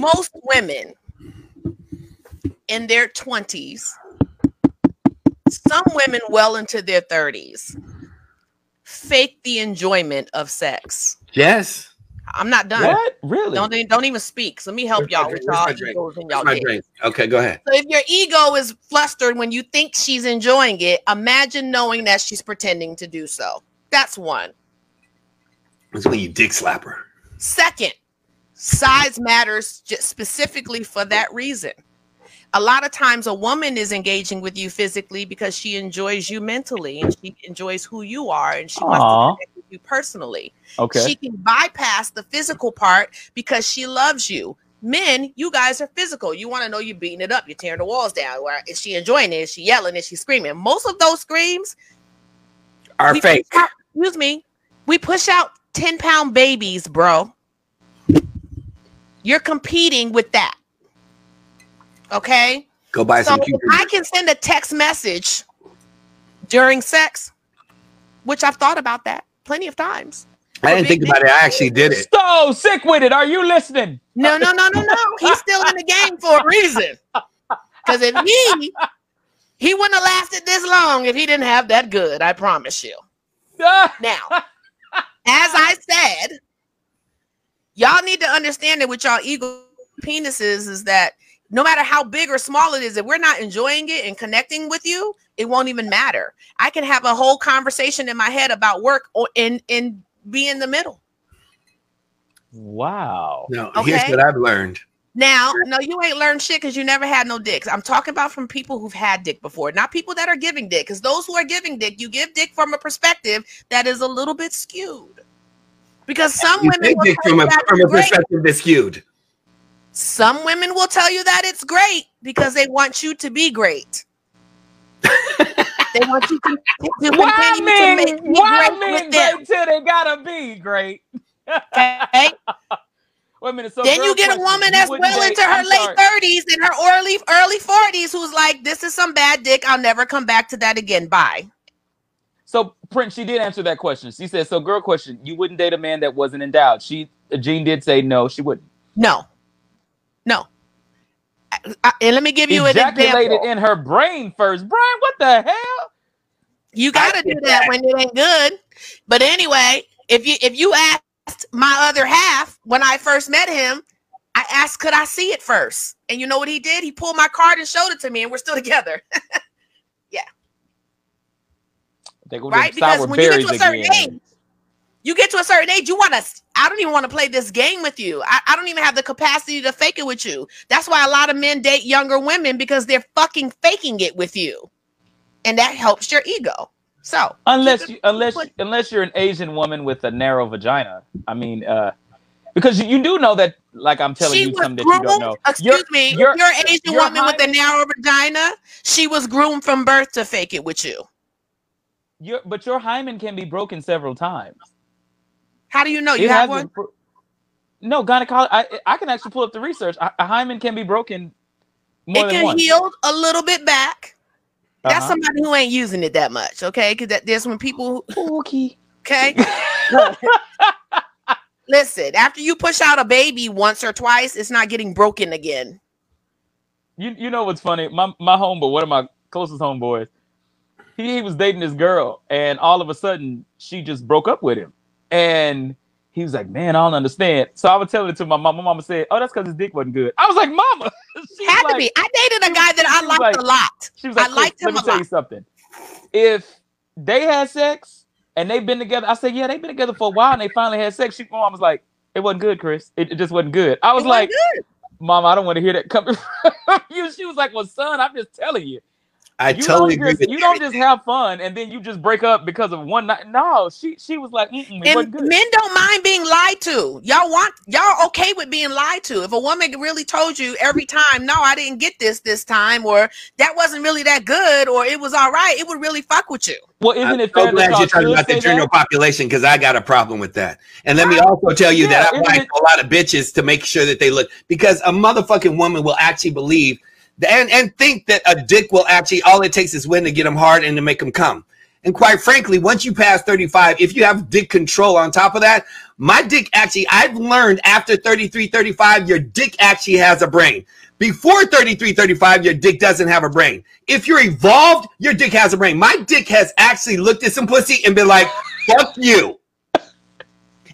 most women in their 20s, some women well into their 30s, fake the enjoyment of sex. Yes. I'm not done. What? Really? Don't don't even speak. So let me help Where's y'all with y'all egos and y'all My head. drink. Okay, go ahead. So if your ego is flustered when you think she's enjoying it, imagine knowing that she's pretending to do so. That's one. That's when you dick slap her. Second, size matters just specifically for that reason. A lot of times, a woman is engaging with you physically because she enjoys you mentally and she enjoys who you are and she wants to connect with you personally. Okay. She can bypass the physical part because she loves you. Men, you guys are physical. You want to know you're beating it up. You're tearing the walls down. Where is she enjoying it? Is she yelling? Is she screaming? Most of those screams Are fake. out- excuse me. We push out 10 pound babies, bro. You're competing with that. Okay. Go buy So some if cucumbers. I can send a text message during sex, which I've thought about that plenty of times. I didn't think about it. I actually did it. So sick with it. Are you listening? No, no, no, no, no. He's still in the game for a reason. Because if he he wouldn't have lasted this long if he didn't have that good, I promise you. Now, as I said, y'all need to understand that with y'all ego penises is that no matter how big or small it is, if we're not enjoying it and connecting with you, it won't even matter. I can have a whole conversation in my head about work or in in be in the middle. wow. No, here's what I've learned. Now, no, you ain't learned shit because you never had no dicks. I'm talking about from people who've had dick before, not people that are giving dick. Because those who are giving dick, you give dick from a perspective that is a little bit skewed. Because some You women take will tell from you a, that from it's a great. perspective that's skewed. Some women will tell you that it's great because they want you to be great. they want you to, to Why continue to make men? Why great men with them. great till they gotta be great? Okay? Wait a minute. So then you get a woman you that's well date- into her I'm late sorry. 30s and her early early 40s who's like, this is some bad dick. I'll never come back to that again. Bye. So Prince, she did answer that question. She said, "So, girl, question: You wouldn't date a man that wasn't endowed?" She, Jean, did say no. She wouldn't. No. No. I- I- and let me give you an Ejaculated example. in her brain first. Brian, what the hell? You got to do that that. when it ain't good. But anyway, if you if you asked my other half when I first met him, I asked could I see it first, and you know what he did? He pulled my card and showed it to me, and we're still together, They go right? Because when you get to a certain again. age, you get to a certain age, you want to. I don't even want to play this game with you. I, I don't even have the capacity to fake it with you. That's why a lot of men date younger women because they're fucking faking it with you, and that helps your ego. So unless you, unless it- unless you're an Asian woman with a narrow vagina. I mean, uh, because you, you do know that. Like I'm telling you something that you don't know. Excuse You're- me. you're- if you're an Asian you're woman with a narrow vagina, she was groomed from birth to fake it with you. Your, but your hymen can be broken several times. How do you know you It have has one? been pro- no, gynecology. I I can actually pull up the research. A, a hymen can be broken more It than can once. heal a little bit back. That's Uh-huh. somebody who ain't using it that much, okay? Because that, there's when people, Okay. okay. Listen, after you push out a baby once or twice, it's not getting broken again. You you know what's funny? My my homeboy, one of my closest homeboys, he, was dating this girl, and all of a sudden she just broke up with him. And he was like, Man, I don't understand. So I was telling it to my mom. My mama said, Oh, that's because his dick wasn't good. I was like, Mama. Had to be. I dated a guy that I liked like- a lot. She was like, I like, liked "Chris, him let me tell lot. you something. If they had sex and they've been together, I said, Yeah, they've been together for a while and they finally had sex. She my mom was like, It wasn't good, Chris. It, it just wasn't good. I was It like, Mom, I don't want to hear that coming from you. She was like, Well, son, I'm just telling you. I you totally don't agree just, with you you. don't just have fun and then you just break up because of one night. No, she she was like, Mm-mm, And good. men don't mind being lied to. Y'all want y'all okay with being lied to. If a woman really told you every time, no, I didn't get this this time, or that wasn't really that good, or it was all right, it would really fuck with you. well, isn't I'm it so fair glad you're talking about the general that? population because I got a problem with that. And let me also tell you Yeah, that I isn't like it- a lot of bitches to make sure that they look because a motherfucking woman will actually believe and and think that a dick will actually all it takes is wind to get them hard and to make them come. And quite frankly, once you pass 35, if you have dick control on top of that, my dick actually, I've learned after 33, 35, your dick actually has a brain. Before 33, 35, your dick doesn't have a brain. If you're evolved, your dick has a brain. My dick has actually looked at some pussy and been like, fuck you.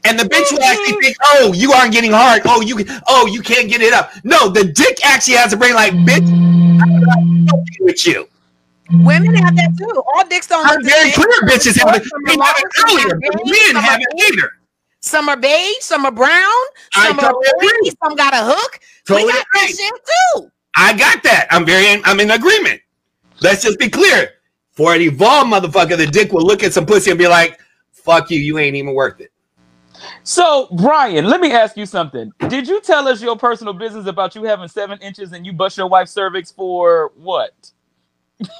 And the bitch will actually mm-hmm. think, oh, you aren't getting hard. Oh, you oh, you can't get it up. No, the dick actually has a brain like, bitch, I'm not fucking with you. Women have that too. All dicks don't. I'm very clear bitches have it. They have it earlier, but men some have it later. Some are beige, some are brown, some are totally some got a hook. Totally we got that shit too. I got that. I'm very, I'm in agreement. Let's just be clear. For an evolved motherfucker, the dick will look at some pussy and be like, fuck you, you ain't even worth it. So, Brian, let me ask you something. Did you tell us your personal business about you having seven inches and you bust your wife's cervix for what?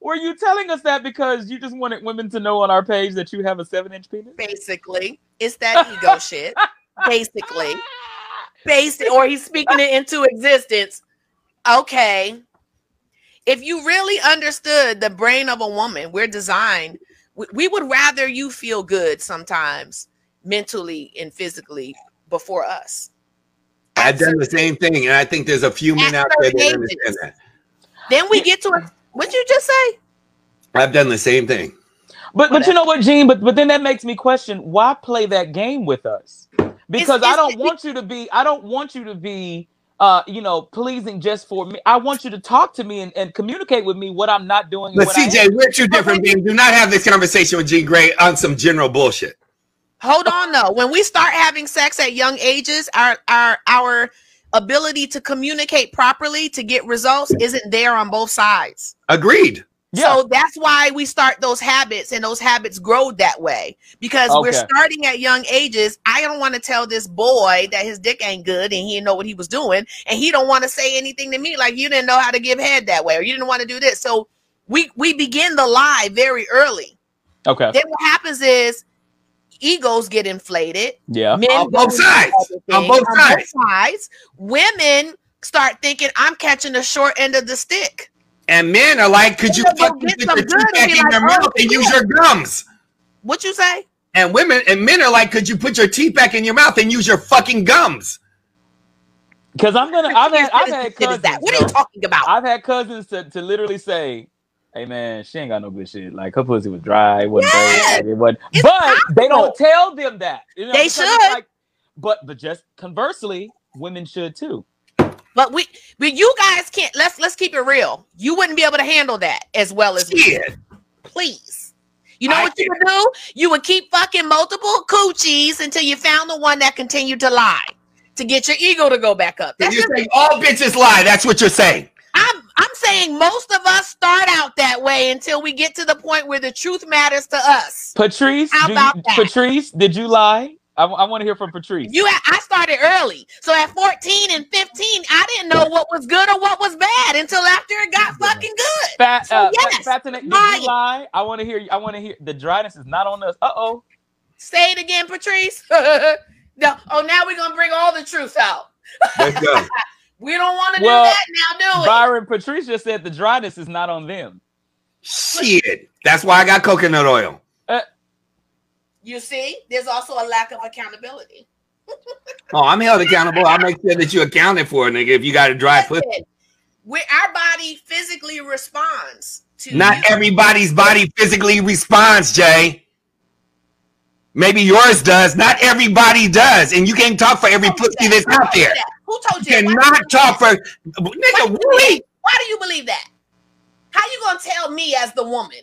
Were you telling us that because you just wanted women to know on our page that you have a seven inch penis? Basically, it's that ego shit. Basically, basic, or he's speaking it into existence. Okay, if you really understood the brain of a woman, we're designed. We, we would rather you feel good sometimes, mentally and physically, before us. I've done the same thing, and I think there's a few men At out there that certain understand that. Then we get to it. What'd you just say? I've done the same thing. But but you know what, Gene? But but then that makes me question why play that game with us? Because I it's- don't want you to be I don't want you to be uh you know pleasing just for me. I want you to talk to me and, and communicate with me what I'm not doing. But what I am. CJ, we're two different beings. Do not have this conversation with Jean Grey on some general bullshit. Hold on though. When we start having sex at young ages, our our our ability to communicate properly to get results isn't there on both sides. Agreed. yeah. So that's why we start those habits and those habits grow that way because we're starting at young ages. I don't want to tell this boy that his dick ain't good and he didn't know what he was doing and he don't want to say anything to me like you didn't know how to give head that way or you didn't want to do this. So we we begin the lie very early. okay. Then what happens is egos get inflated. Yeah. Men On both sides. On both sides. sides. Women start thinking I'm catching the short end of the stick. And men are like, could you fucking put your good teeth back be in your "Oh, mouth and use your gums? What you say? And women and men are like, could you put your teeth back in your mouth and use your fucking gums? Because I'm gonna I've had I've had cousins. that? What are you talking about? I've had cousins to, to literally say, "Hey man, she ain't got no good shit. Like her pussy was dry, it wasn't Yes. great, like, it wasn't." It's but they don't tell them that. You know, They should. Like, but but just conversely, women should too. But we, but you guys can't. Let's let's keep it real. You wouldn't be able to handle that as well as we. Please. You know I what you would do? You would keep fucking multiple coochies until you found the one that continued to lie to get your ego to go back up. That's you're saying all bitches lie. That's what you're saying. I'm I'm saying most of us start out that way until we get to the point where the truth matters to us. Patrice, How about you, that? Patrice, did you lie? I, want to hear from Patrice. You I started early. So at 14 and 15, I didn't know what was good or what was bad until after it got fucking good. Fat, So uh, yes, Fat, Fat did lying. you lie? I want to hear. I want to hear. The dryness is not on us. Uh oh. Say it again, Patrice. no, oh, now we're gonna bring all the truth out. Let's go. We don't want to Well, do that now, do we? Byron Patrice just said the dryness is not on them. Shit. That's why I got coconut oil. You see, there's also a lack of accountability. Oh, I'm held accountable. I'll make sure that you're accounted for it, nigga. If you got a dry foot. Where our body physically responds to Not you. everybody's body physically responds, Jay. Maybe yours does. Not everybody does. And you can't talk for every pussy you that's that? out there. Who told You you? that? Do cannot talk for nigga, Why- really? Why do you believe that? How you gonna tell me as the woman?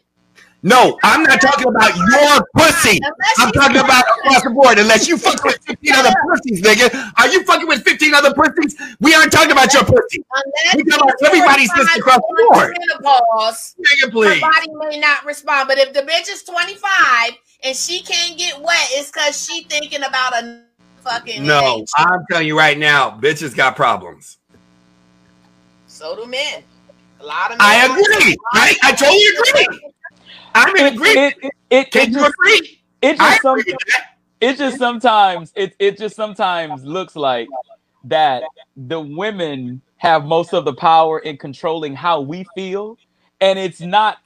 No, I'm not talking about your pussy. I'm talking about across the board. Unless you fuck with 15 other pussies, nigga. Are you fucking with 15 other pussies? We aren't talking about your pussy. Unless We talking about everybody's sister across the board. menopause, Nigga, her please. body may not respond. But if the bitch is 25 and she can't get wet, it's because she thinking about a fucking No, age. I'm telling you right now, bitches got problems. So do men. A lot of men. I agree. I, I totally agree. I'm in It, agreement. it, it, Can you just, agree? it I just some, agree it just sometimes it it just sometimes looks like that the women have most of the power in controlling how we feel and it's not.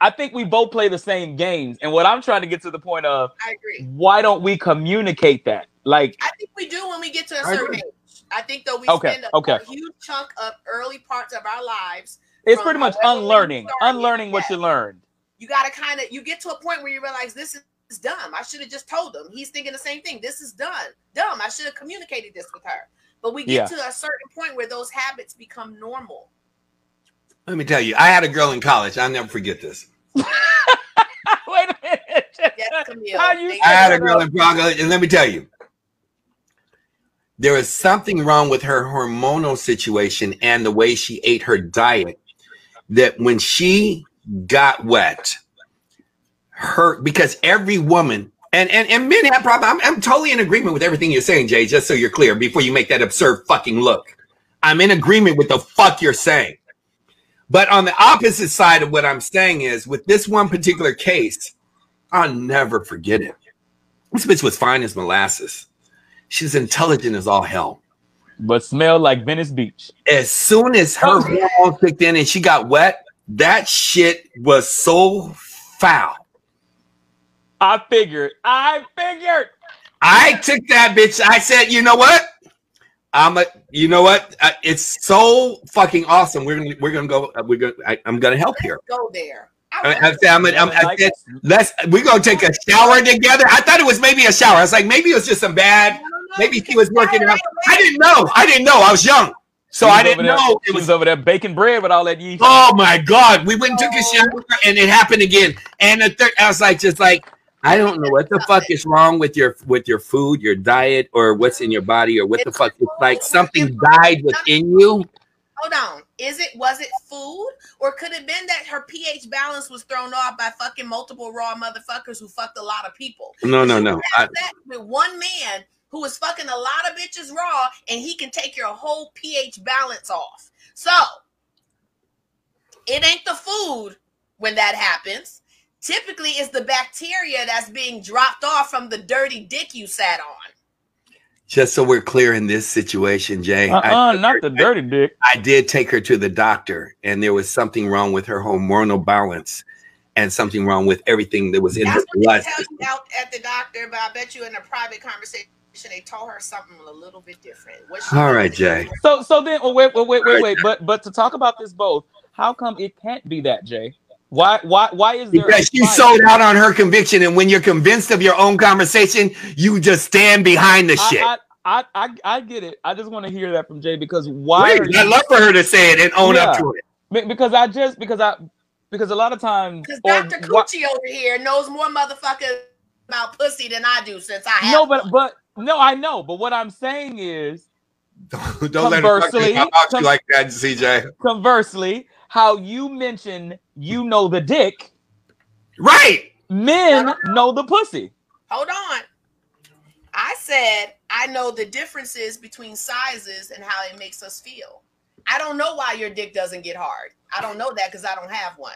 I think we both play the same games, and what I'm trying to get to the point of, I agree. why don't we communicate that? Like, I think we do when we get to a certain age. I think though we Okay, spend a, okay. a huge chunk of early parts of our lives. it's pretty much unlearning, unlearning what you learned. You got to kind of you get to a point where you realize this is dumb. I should have just told him. He's thinking the same thing. This is done. Dumb. I should have communicated this with her. But we get Yeah. to a certain point where those habits become normal. Let me tell you, I had a girl in college. I'll never forget this. Wait a minute. Yes, Camille. How you I had a girl in Prague, and let me tell you, there was something wrong with her hormonal situation and the way she ate her diet. That when she got wet, hurt because every woman and and, and men have problems. I'm, I'm totally in agreement with everything you're saying, Jay. Just so you're clear, before you make that absurd fucking look, I'm in agreement with the fuck you're saying. But on the opposite side of what I'm saying is, with this one particular case, I'll never forget it. This bitch was fine as molasses. She's intelligent as all hell. But smelled like Venice Beach. As soon as her oh. hormones kicked in and she got wet, that shit was so foul. I figured. I figured. I took that bitch. I said, you know what? I'm a. You know what? Uh, it's so fucking awesome. We're gonna. We're gonna go. Uh, we're gonna. I, I'm gonna help here. Go there. I, I said, I'm, I'm, I Like- said, let's. We're gonna take a shower together. I thought it was maybe a shower. I was like, maybe it was just some bad. Maybe she was working out. I didn't know. I didn't know. I was young, so I didn't there- know She it was was. over there baking bread with all that yeast. Oh my god! We went and took a oh. shower, and it happened again. And the third, I was like, just like, I don't know what the fuck is wrong with your with your food, your diet, or what's in your body, or what the fuck. It's like something died within you. Hold on. Is it was it food or could it been that her pH balance was thrown off by fucking multiple raw motherfuckers who fucked a lot of people? No, no, no. I, with one man who is fucking a lot of bitches raw and he can take your whole pH balance off. So it ain't the food when that happens. Typically, it's the bacteria that's being dropped off from the dirty dick you sat on. just so we're clear in this situation, Jay. Uh-uh, I, not the dirty dick. I did take her to the doctor, and there was something wrong with her hormonal balance, and something wrong with everything that was in her That's what blood. they tell you out at the doctor, but I bet you in a private conversation they told her something a little bit different. What All right, Jay. do- So so then oh, wait, wait, wait, wait, wait. But but to talk about this both, how come it can't be that, Jay? Why why why is there a Because she fight? sold out on her conviction, and when you're convinced of your own conversation, you just stand behind the shit. I, I, I, I, I get it. I just want to hear that from Jay because why? Wait, are I'd love for her to say it and own up to it. Because I just because I because a lot of times Because Dr. wha- Coochie over here knows more motherfuckers about pussy than I do since I have. no, but but no, I know. But what I'm saying is, Don't, don't let her talk to you Conversely, about you com- like that, CJ. conversely, how you mention you know the dick, Right. men know the pussy. Hold on. I said I know the differences between sizes and how it makes us feel. I don't know why your dick doesn't get hard. I don't know that because I don't have one.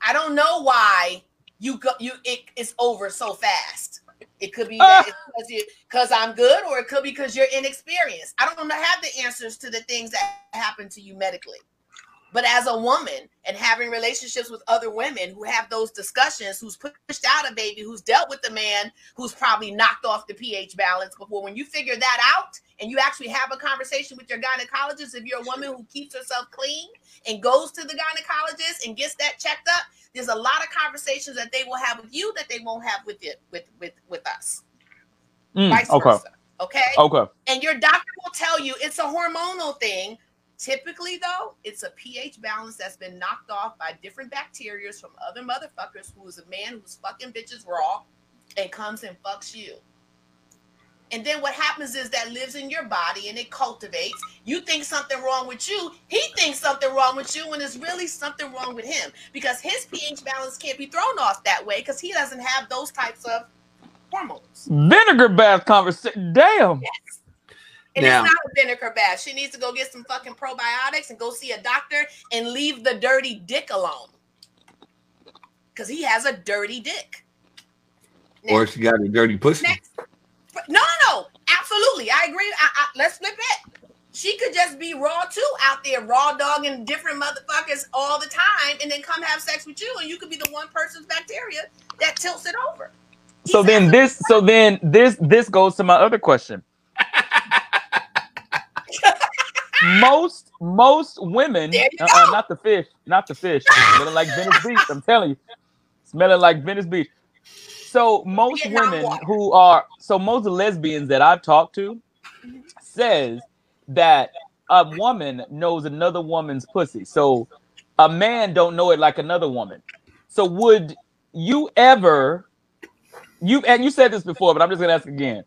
I don't know why you go you it, it's over so fast. It could be because because I'm good, or it could be because you're inexperienced. I don't have the answers to the things that happen to you medically. But as a woman and having relationships with other women who have those discussions, who's pushed out a baby, who's dealt with a man who's probably knocked off the pH balance before, when you figure that out and you actually have a conversation with your gynecologist, if you're a woman who keeps herself clean and goes to the gynecologist and gets that checked up, there's a lot of conversations that they will have with you that they won't have with it with with with us. Mm, Vice okay, versa. Okay. okay. And your doctor will tell you it's a hormonal thing. Typically, though, it's a pH balance that's been knocked off by different bacteria from other motherfuckers who is a man who's fucking bitches raw and comes and fucks you. And then what happens is that lives in your body and it cultivates. You think something wrong with you. He thinks something wrong with you when it's really something wrong with him because his pH balance can't be thrown off that way because he doesn't have those types of hormones. Vinegar bath conversation. Damn. And Now- it's not a vinegar bath. She needs to go get some fucking probiotics and go see a doctor and leave the dirty dick alone. Because he has a dirty dick. Or she got a dirty pussy. Next. No, no, no. Absolutely. I agree. I, I, let's flip it. She could just be raw too out there, raw dogging different motherfuckers all the time, and then come have sex with you, and you could be the one person's bacteria that tilts it over. So then this so then this this goes to my other question. Most most women uh-uh, not the fish, not the fish. Smelling like Venice Beach, I'm telling you. Smelling like Venice Beach. So most women who are so most lesbians that I've talked to says that a woman knows another woman's pussy. So a man don't know it like another woman. So would you ever you and you said this before, but I'm just gonna ask again.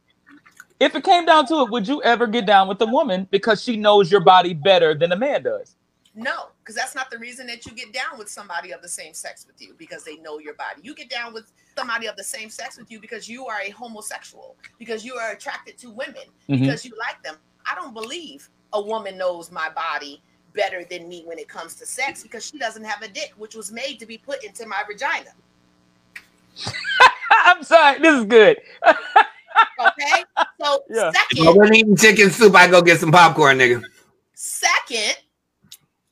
If it came down to it, would you ever get down with a woman because she knows your body better than a man does? No, because that's not the reason that you get down with somebody of the same sex with you because they know your body. You get down with somebody of the same sex with you because you are a homosexual, because you are attracted to women, Mhm. because you like them. I don't believe a woman knows my body better than me when it comes to sex because she doesn't have a dick, which was made to be put into my vagina. I'm sorry, this is good. Okay. So Yeah. If I second, wasn't eating chicken soup, I go get some popcorn, nigga. second,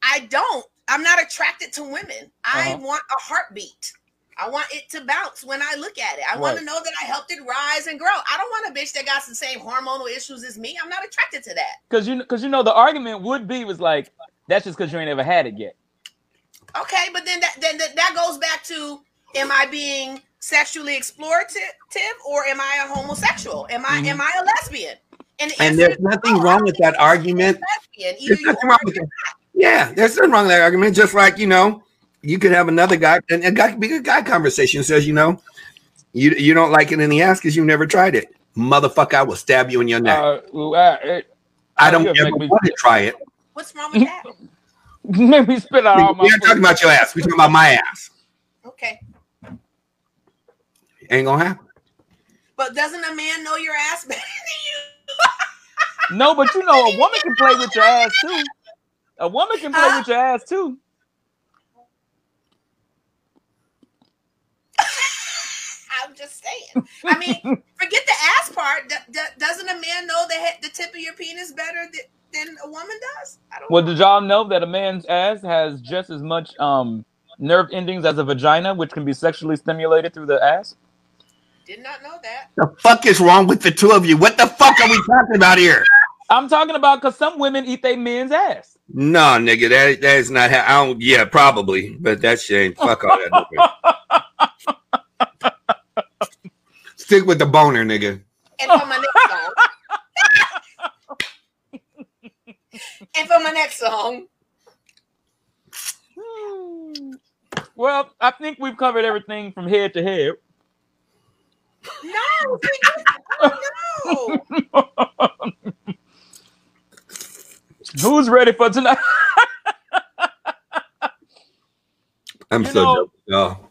I don't. I'm not attracted to women. I Uh-huh. want a heartbeat. I want it to bounce when I look at it. I want to know that I helped it rise and grow. I don't want a bitch that got the same hormonal issues as me. I'm not attracted to that. Because you because you know the argument would be was like that's just because you ain't ever had it yet. Okay, but then that then that, that goes back to am I being sexually explorative or am I a homosexual? Am I Mhm. am I a lesbian? And, the And there's nothing no, wrong with that argument. lesbian. There's nothing wrong with that. Yeah, there's nothing wrong with that argument. Just like you know, you could have another guy, and a guy could be a guy conversation says, you know, you you don't like it in the ass because you've never tried it. Motherfucker, I will stab you in your neck. Uh, well, uh, it, I don't you ever make me- want to try it. What's wrong with that? made me spit out We, all my. we aren't talking about your ass. We're talking about my ass. Okay. Ain't gonna happen. But doesn't a man know your ass better than you? No, but you know a woman can play with your ass too. A woman can play Huh? with your ass too. I'm just saying. I mean, forget the ass part. D- d- doesn't a man know the head, the tip of your penis better th- than a woman does? I don't Well, know. did y'all know that a man's ass has just as much um nerve endings as a vagina, which can be sexually stimulated through the ass? Did not know that. The fuck is wrong with the two of you? What the fuck are we talking about here? I'm talking about because some women eat their men's ass. No, nigga, that that is not. Ha- I don't. Yeah, probably, but that shit ain't. Fuck all that. Stick with the boner, nigga. And for my next song. and for my next song. Hmm. Well, I think we've covered everything from head to head. No, oh, no. Who's ready for tonight? I'm You so know- dope. y'all.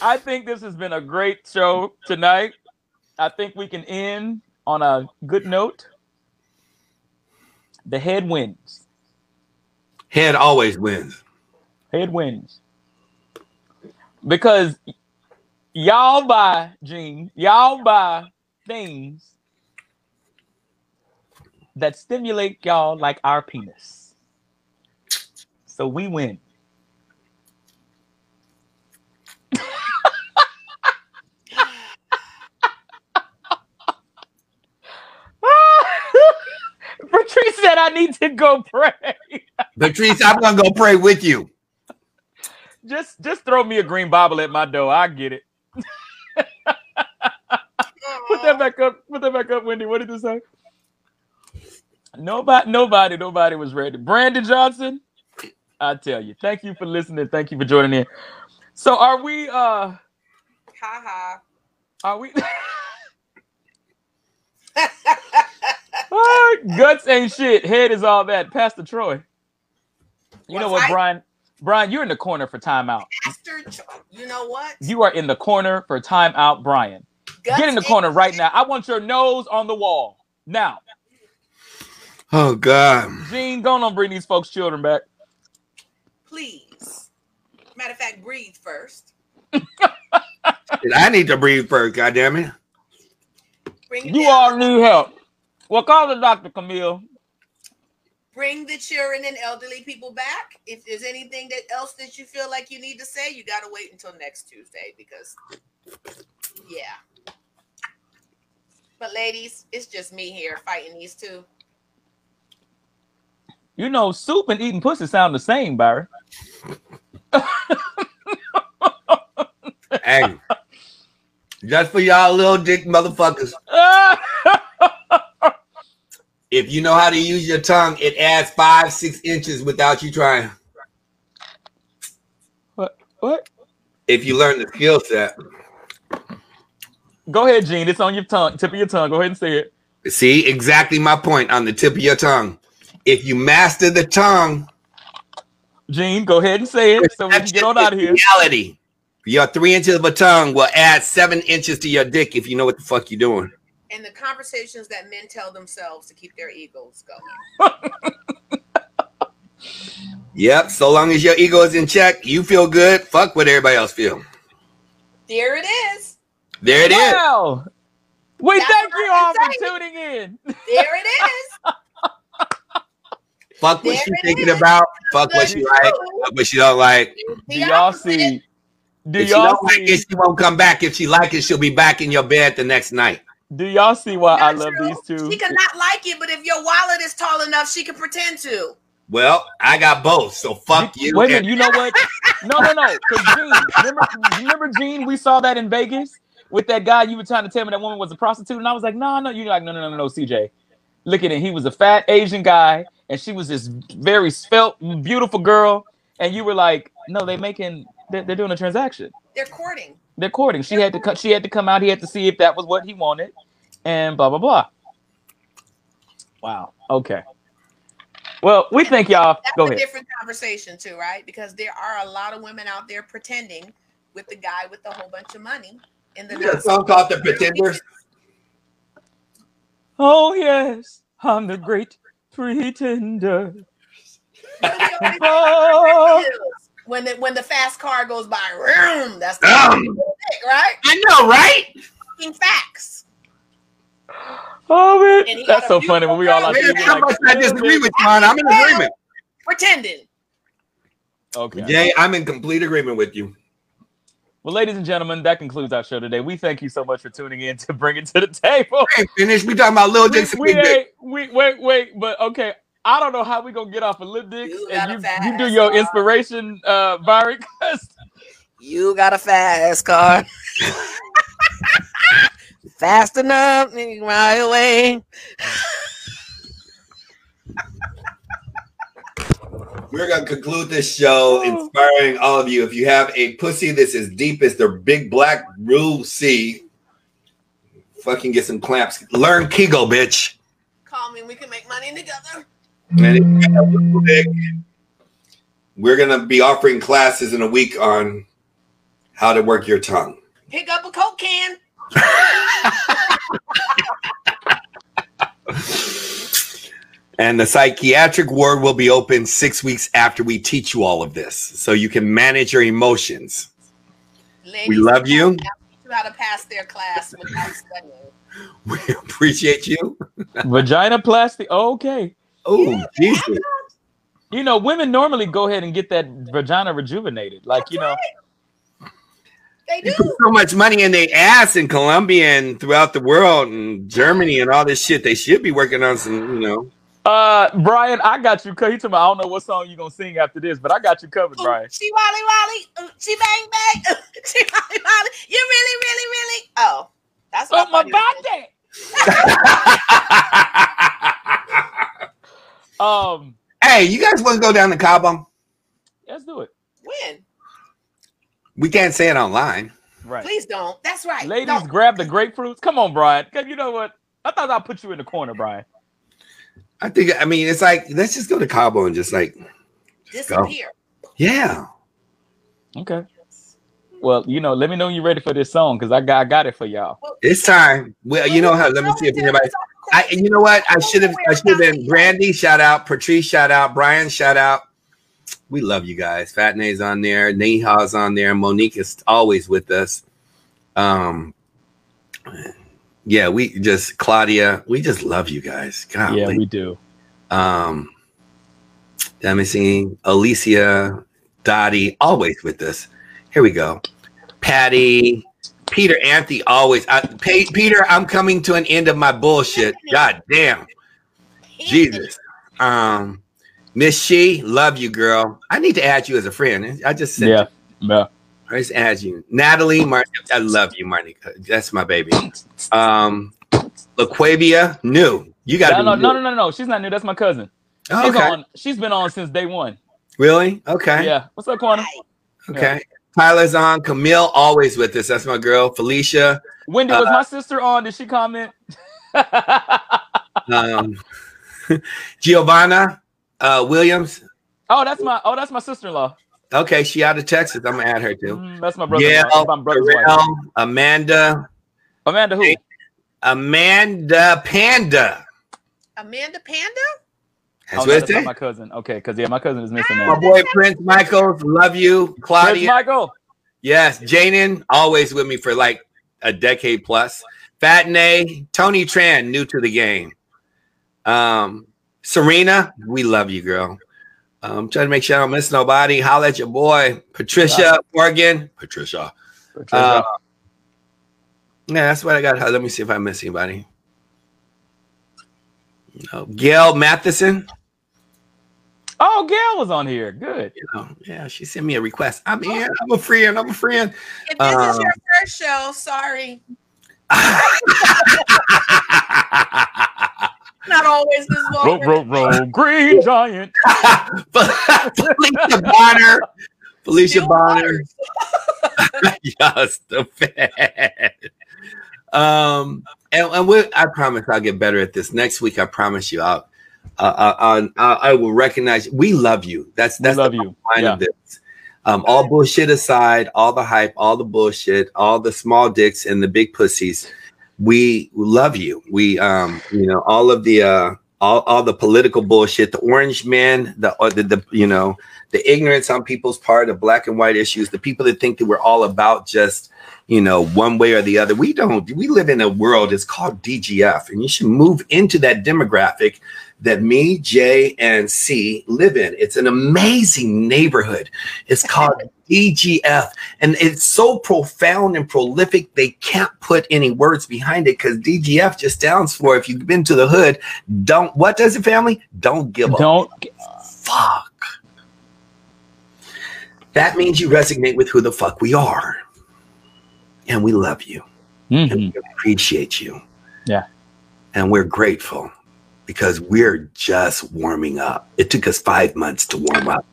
I think this has been a great show tonight. I think we can end on a good note. The head wins. Head always wins. Head wins. Because y'all buy, Gene, y'all buy things that stimulate y'all like our penis. So we win. Patrice said I need to go pray. Patrice, I'm gonna go pray with you. just just throw me a green Bible at my door. I get it. Put that back up. Put that back up, Wendy. What did you say? Nobody, nobody, nobody was ready. Brandon Johnson, I tell you, thank you for listening. Thank you for joining in. So are we uh Ha ha. are we Ah, guts ain't shit. Head is all that. Pastor Troy. You know what, I- Brian? Brian, you're in the corner for timeout. Pastor, you know what? You are in the corner for timeout, Brian. Guts Get in the corner right now. I want your nose on the wall. Now, Oh God. Gene, go on bring these folks' children back. Please. Matter of fact, breathe first. I need to breathe first. God damn it. Bring it You down. all need help. Well, call the doctor, Camille. Bring the children and elderly people back. If there's anything that else that you feel like you need to say, you got to wait until next Tuesday because, yeah. But ladies, it's just me here fighting these two. You know, soup and eating pussy sound the same, Barry. hey, just for y'all little dick motherfuckers. if you know how to use your tongue, it adds five, six inches without you trying. what? What? If you learn the skill set. Go ahead, Gene. It's on your tongue, tip of your tongue. Go ahead and say it. See, exactly my point on the tip of your tongue. If you master the tongue, Gene, go ahead and say it so we can get on out of here. Reality. Your three inches of a tongue will add seven inches to your dick if you know what the fuck you're doing. And the conversations that men tell themselves to keep their egos going. Yep. So long as your ego is in check, you feel good. Fuck what everybody else feel. There it is. There it is. Wow. We That's thank you all for tuning in. There it is. Fuck what There she thinking is. about. Fuck what she like. Fuck what she don't like. Do y'all see? Do If she y'all don't like it, she won't come back. If she like it, she'll be back in your bed the next night. Do y'all see why I love true. these two? She could not like it, but if your wallet is tall enough, she can pretend to. Well, I got both. So fuck you. Wait a minute, you know what? No, no, no. Because Gene, remember, remember Gene? We saw that in Vegas with that guy. You were trying to tell me that woman was a prostitute, and I was like, no, no. You're like, no, no, no, no, no, CJ. Look at it. He was a fat Asian guy, and she was this very svelte, beautiful girl. And you were like, no, they making, they're, they're doing a transaction. They're courting. They're courting. She had to, co- she had to come out. He had to see if that was what he wanted, and blah blah blah. Wow. Okay. Well, we thank y'all. That's Go a ahead. different conversation too, right? Because there are a lot of women out there pretending with the guy with a whole bunch of money in the You got song called The Pretenders. Oh yes, I'm the great pretender. Oh. When the when the fast car goes by, vroom, that's the Um. right? I know, right? Fucking facts. Oh man, And he that's got so funny when we all out there. how like, much I disagree with you on? I'm in agreement. Pretending. Okay. Jay, I'm in complete agreement with you. Well, ladies and gentlemen, that concludes our show today. We thank you so much for tuning in to bring it to the table. Hey, finish. We talking about little We, dicks we ain't, we wait, wait, but okay. I don't know how we gonna get off of lip dicks You and you, you do your car. inspiration, uh, Byron. 'cause You got a fast car. Fast enough, nigga, right away. We're gonna conclude this show inspiring all of you. If you have a pussy that's as deep as the big black blue sea, fucking get some clamps. Learn Kegel, bitch. Call me, we can make money together. And if you have a little dick, we're gonna be offering classes in a week on how to work your tongue. Pick up a Coke can. And the psychiatric ward will be open six weeks after we teach you all of this, so you can manage your emotions. Ladies We love you. you how to pass their class without studying. We appreciate you. Vagina plastic. Okay. Oh, Jesus. You know, women normally go ahead and get that vagina rejuvenated. Like, you know, They They do. put so much money in their ass in Colombia and throughout the world and Germany and all this shit. They should be working on some, you know. uh, Brian, I got you. co- He told me I don't know what song you're gonna sing after this, but I got you covered, Ooh, Brian. she wally wally. Ooh, she bang bang. Ooh, she wally wally. You really, really, really. Oh, that's Oh what my I thought you body. Um, hey, you guys want to go down to Cabo? let's do it. When? We can't say it online. Right. Please don't. That's right. Ladies, Don't. grab the grapefruits. Come on, Brian. 'Cause You know what? I thought I'd put you in the corner, Brian. I think, I mean, it's like, let's just go to Cabo and just like, disappear. yeah. Okay. Well, you know, let me know you're ready for this song because I got I got it for y'all. It's time. Well, you know how, let me see if anybody, I, you know what? I should have, I should have been Brandy, shout out, Patrice, shout out, Brian, shout out. We love you guys. Fat Nay's on there, Neha's on there, Monique is always with us. Um, yeah, we just Claudia, we just love you guys. God, Yeah, we do. um, Let me see. Alicia, Dottie, always with us. Here we go. Patty, Peter, Anthony, always. I, P- Peter, I'm coming to an end of my bullshit. God damn. Jesus. Um, Miss She, love you, girl. I need to add you as a friend. I just said, Yeah. Yeah. I just add you. Natalie, Martin, I love you, Marnica. That's my baby. Um, LaQuavia, new. You got to No, no, no, no, no, no. She's not new. That's my cousin. Oh, She's okay. on. She's been on since day one. Really? Okay. Yeah. What's up, Quantum? Okay. Tyler's on. Camille, always with us. That's my girl. Felicia. Wendy, was my sister on? Did she comment? Um, Giovanna uh, Williams. oh, that's my. Oh, that's my sister-in-law. Okay, she out of Texas. I'm gonna add her too. Mm, that's my brother. Yeah, my brother's wife. Terrell, Amanda, Amanda, who? Amanda Panda. Amanda Panda? That's oh, what it that's my cousin. Okay, because yeah, my cousin is missing My boy Prince Michaels, love you. Claudia. Prince Michael. yes. Jaden, always with me for like a decade plus. Fat Nay, Tony Tran, new to the game. Um, Serena, we love you, girl. Um, trying to make sure I don't miss nobody. Holla at your boy, Patricia Morgan. Patricia. Patricia. Uh, yeah, that's what I got. Let me see if I miss anybody. No. Gail Matheson. oh, Gail was on here. Good. You know, yeah, she sent me a request. I'm here. I'm a friend. I'm a friend. If this is Um, your first show, sorry. Not always this Row, long. row, row. Green giant. Felicia Bonner. Felicia Still Bonner. yes, the fan. Um, and, and we, I promise I'll get better at this next week. I promise you, I'll, uh, uh, uh, I will recognize. We love you. That's We that's love the you. line Yeah. of this. Um, all bullshit aside, all the hype, all the bullshit, all the small dicks and the big pussies. We love you. We, um, you know, all of the, uh, all, all the political bullshit, the orange men, the, or the, the, you know, the ignorance on people's part of black and white issues, the people that think that we're all about just, you know, one way or the other. We don't. We live in a world. It's called DGF, and you should move into that demographic that me, Jay, and C live in. It's an amazing neighborhood. It's called DGF, and it's so profound and prolific. They can't put any words behind it because DGF just stands for if you've been to the hood, don't. What does it, family? Don't give up. Don't. fuck. That means you resonate with who the fuck we are. And we love you. And Mhm. we appreciate you. Yeah. And we're grateful because we're just warming up. It took us five months to warm up.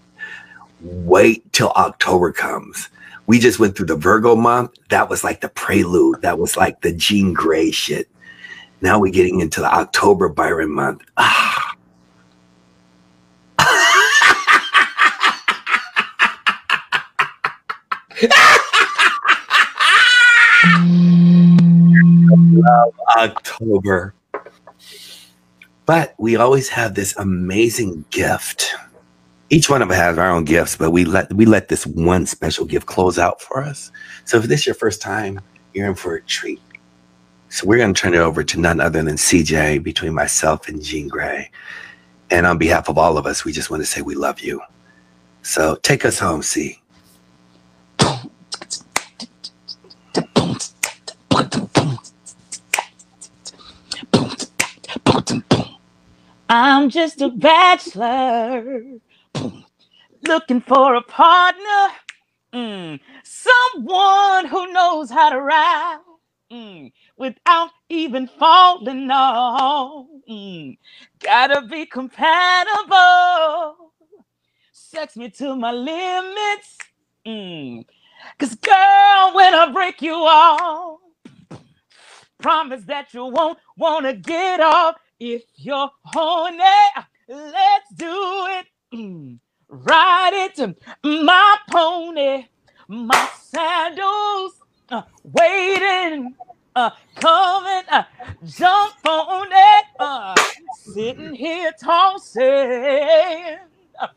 Wait till October comes. We just went through the Virgo month. That was like the prelude. That was like the Jean Grey shit. Now we're getting into the October Byron month. Ah. love October. But we always have this amazing gift. Each one of us has our own gifts, but we let we let this one special gift close out for us. So if this is your first time, you're in for a treat. So we're going to turn it over to none other than CJ between myself and Jean Grey. And on behalf of all of us, we just want to say we love you. So take us home, C. I'm just a bachelor looking for a partner. Mm, someone who knows how to ride mm, without even falling off. Mm, gotta be compatible. Sex me to my limits. Mm, Cause girl, when I break you off, promise that you won't wanna get off if you're horny. Let's do it. Ride it, my pony, my sandals, uh, waiting, uh, coming, uh, jump on it, uh, sitting here tossing, uh,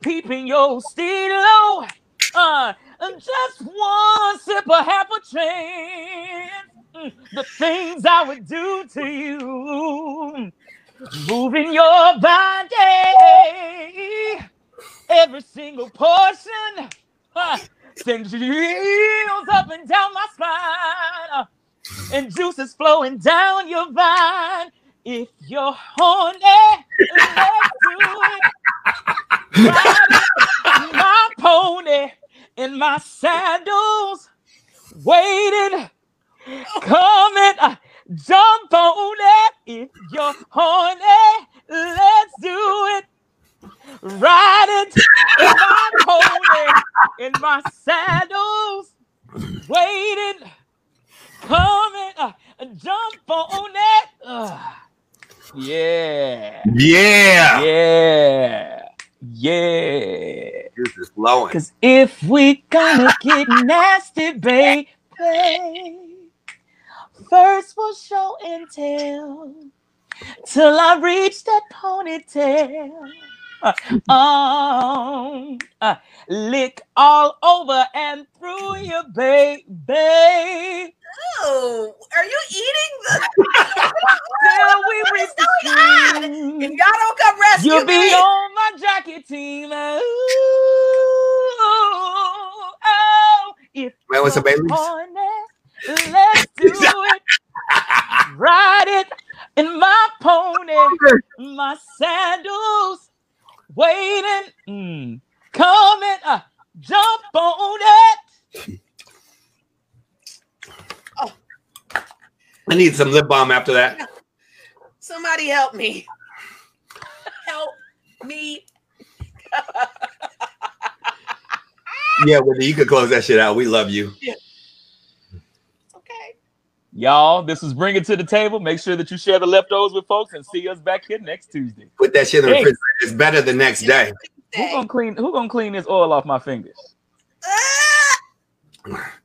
peeping your stilo, uh, just one sip of half a chance. The things I would do to you, moving your body every single portion. Uh, send chills up and down my spine. Uh, and juices flowing down your vine. If you're horny, let's do it. My pony in my sandals, waiting, coming, uh, jump on it. If you're horny, let's do it. Riding in my pony in my sandals, waiting, coming, uh, jump on it. Yeah, Yeah. yeah, yeah. This is flowing. Cause if we gonna get nasty, baby, first we'll show and tell till I reach that ponytail. Uh, um, uh, lick all over and through you, baby. Oh, are you eating the? Till we What reach the going on? stream. If y'all don't come rescue You'll be me, on my jacket team. Ooh, oh, if Man, what's up, you're Baileys? horny, let's do it. Ride it in my pony, my sandals, waiting, mm, coming, uh, jump on it. I need some lip balm after that. somebody help me. Help me. Yeah, Whitney, you could close that shit out. We love you. Okay. Y'all, this is Bring It to the Table. Make sure that you share the leftovers with folks and see us back here next Tuesday. Put that shit in the refrigerator. It's better the next day. Who gonna clean? Who gonna clean this oil off my fingers? Ah!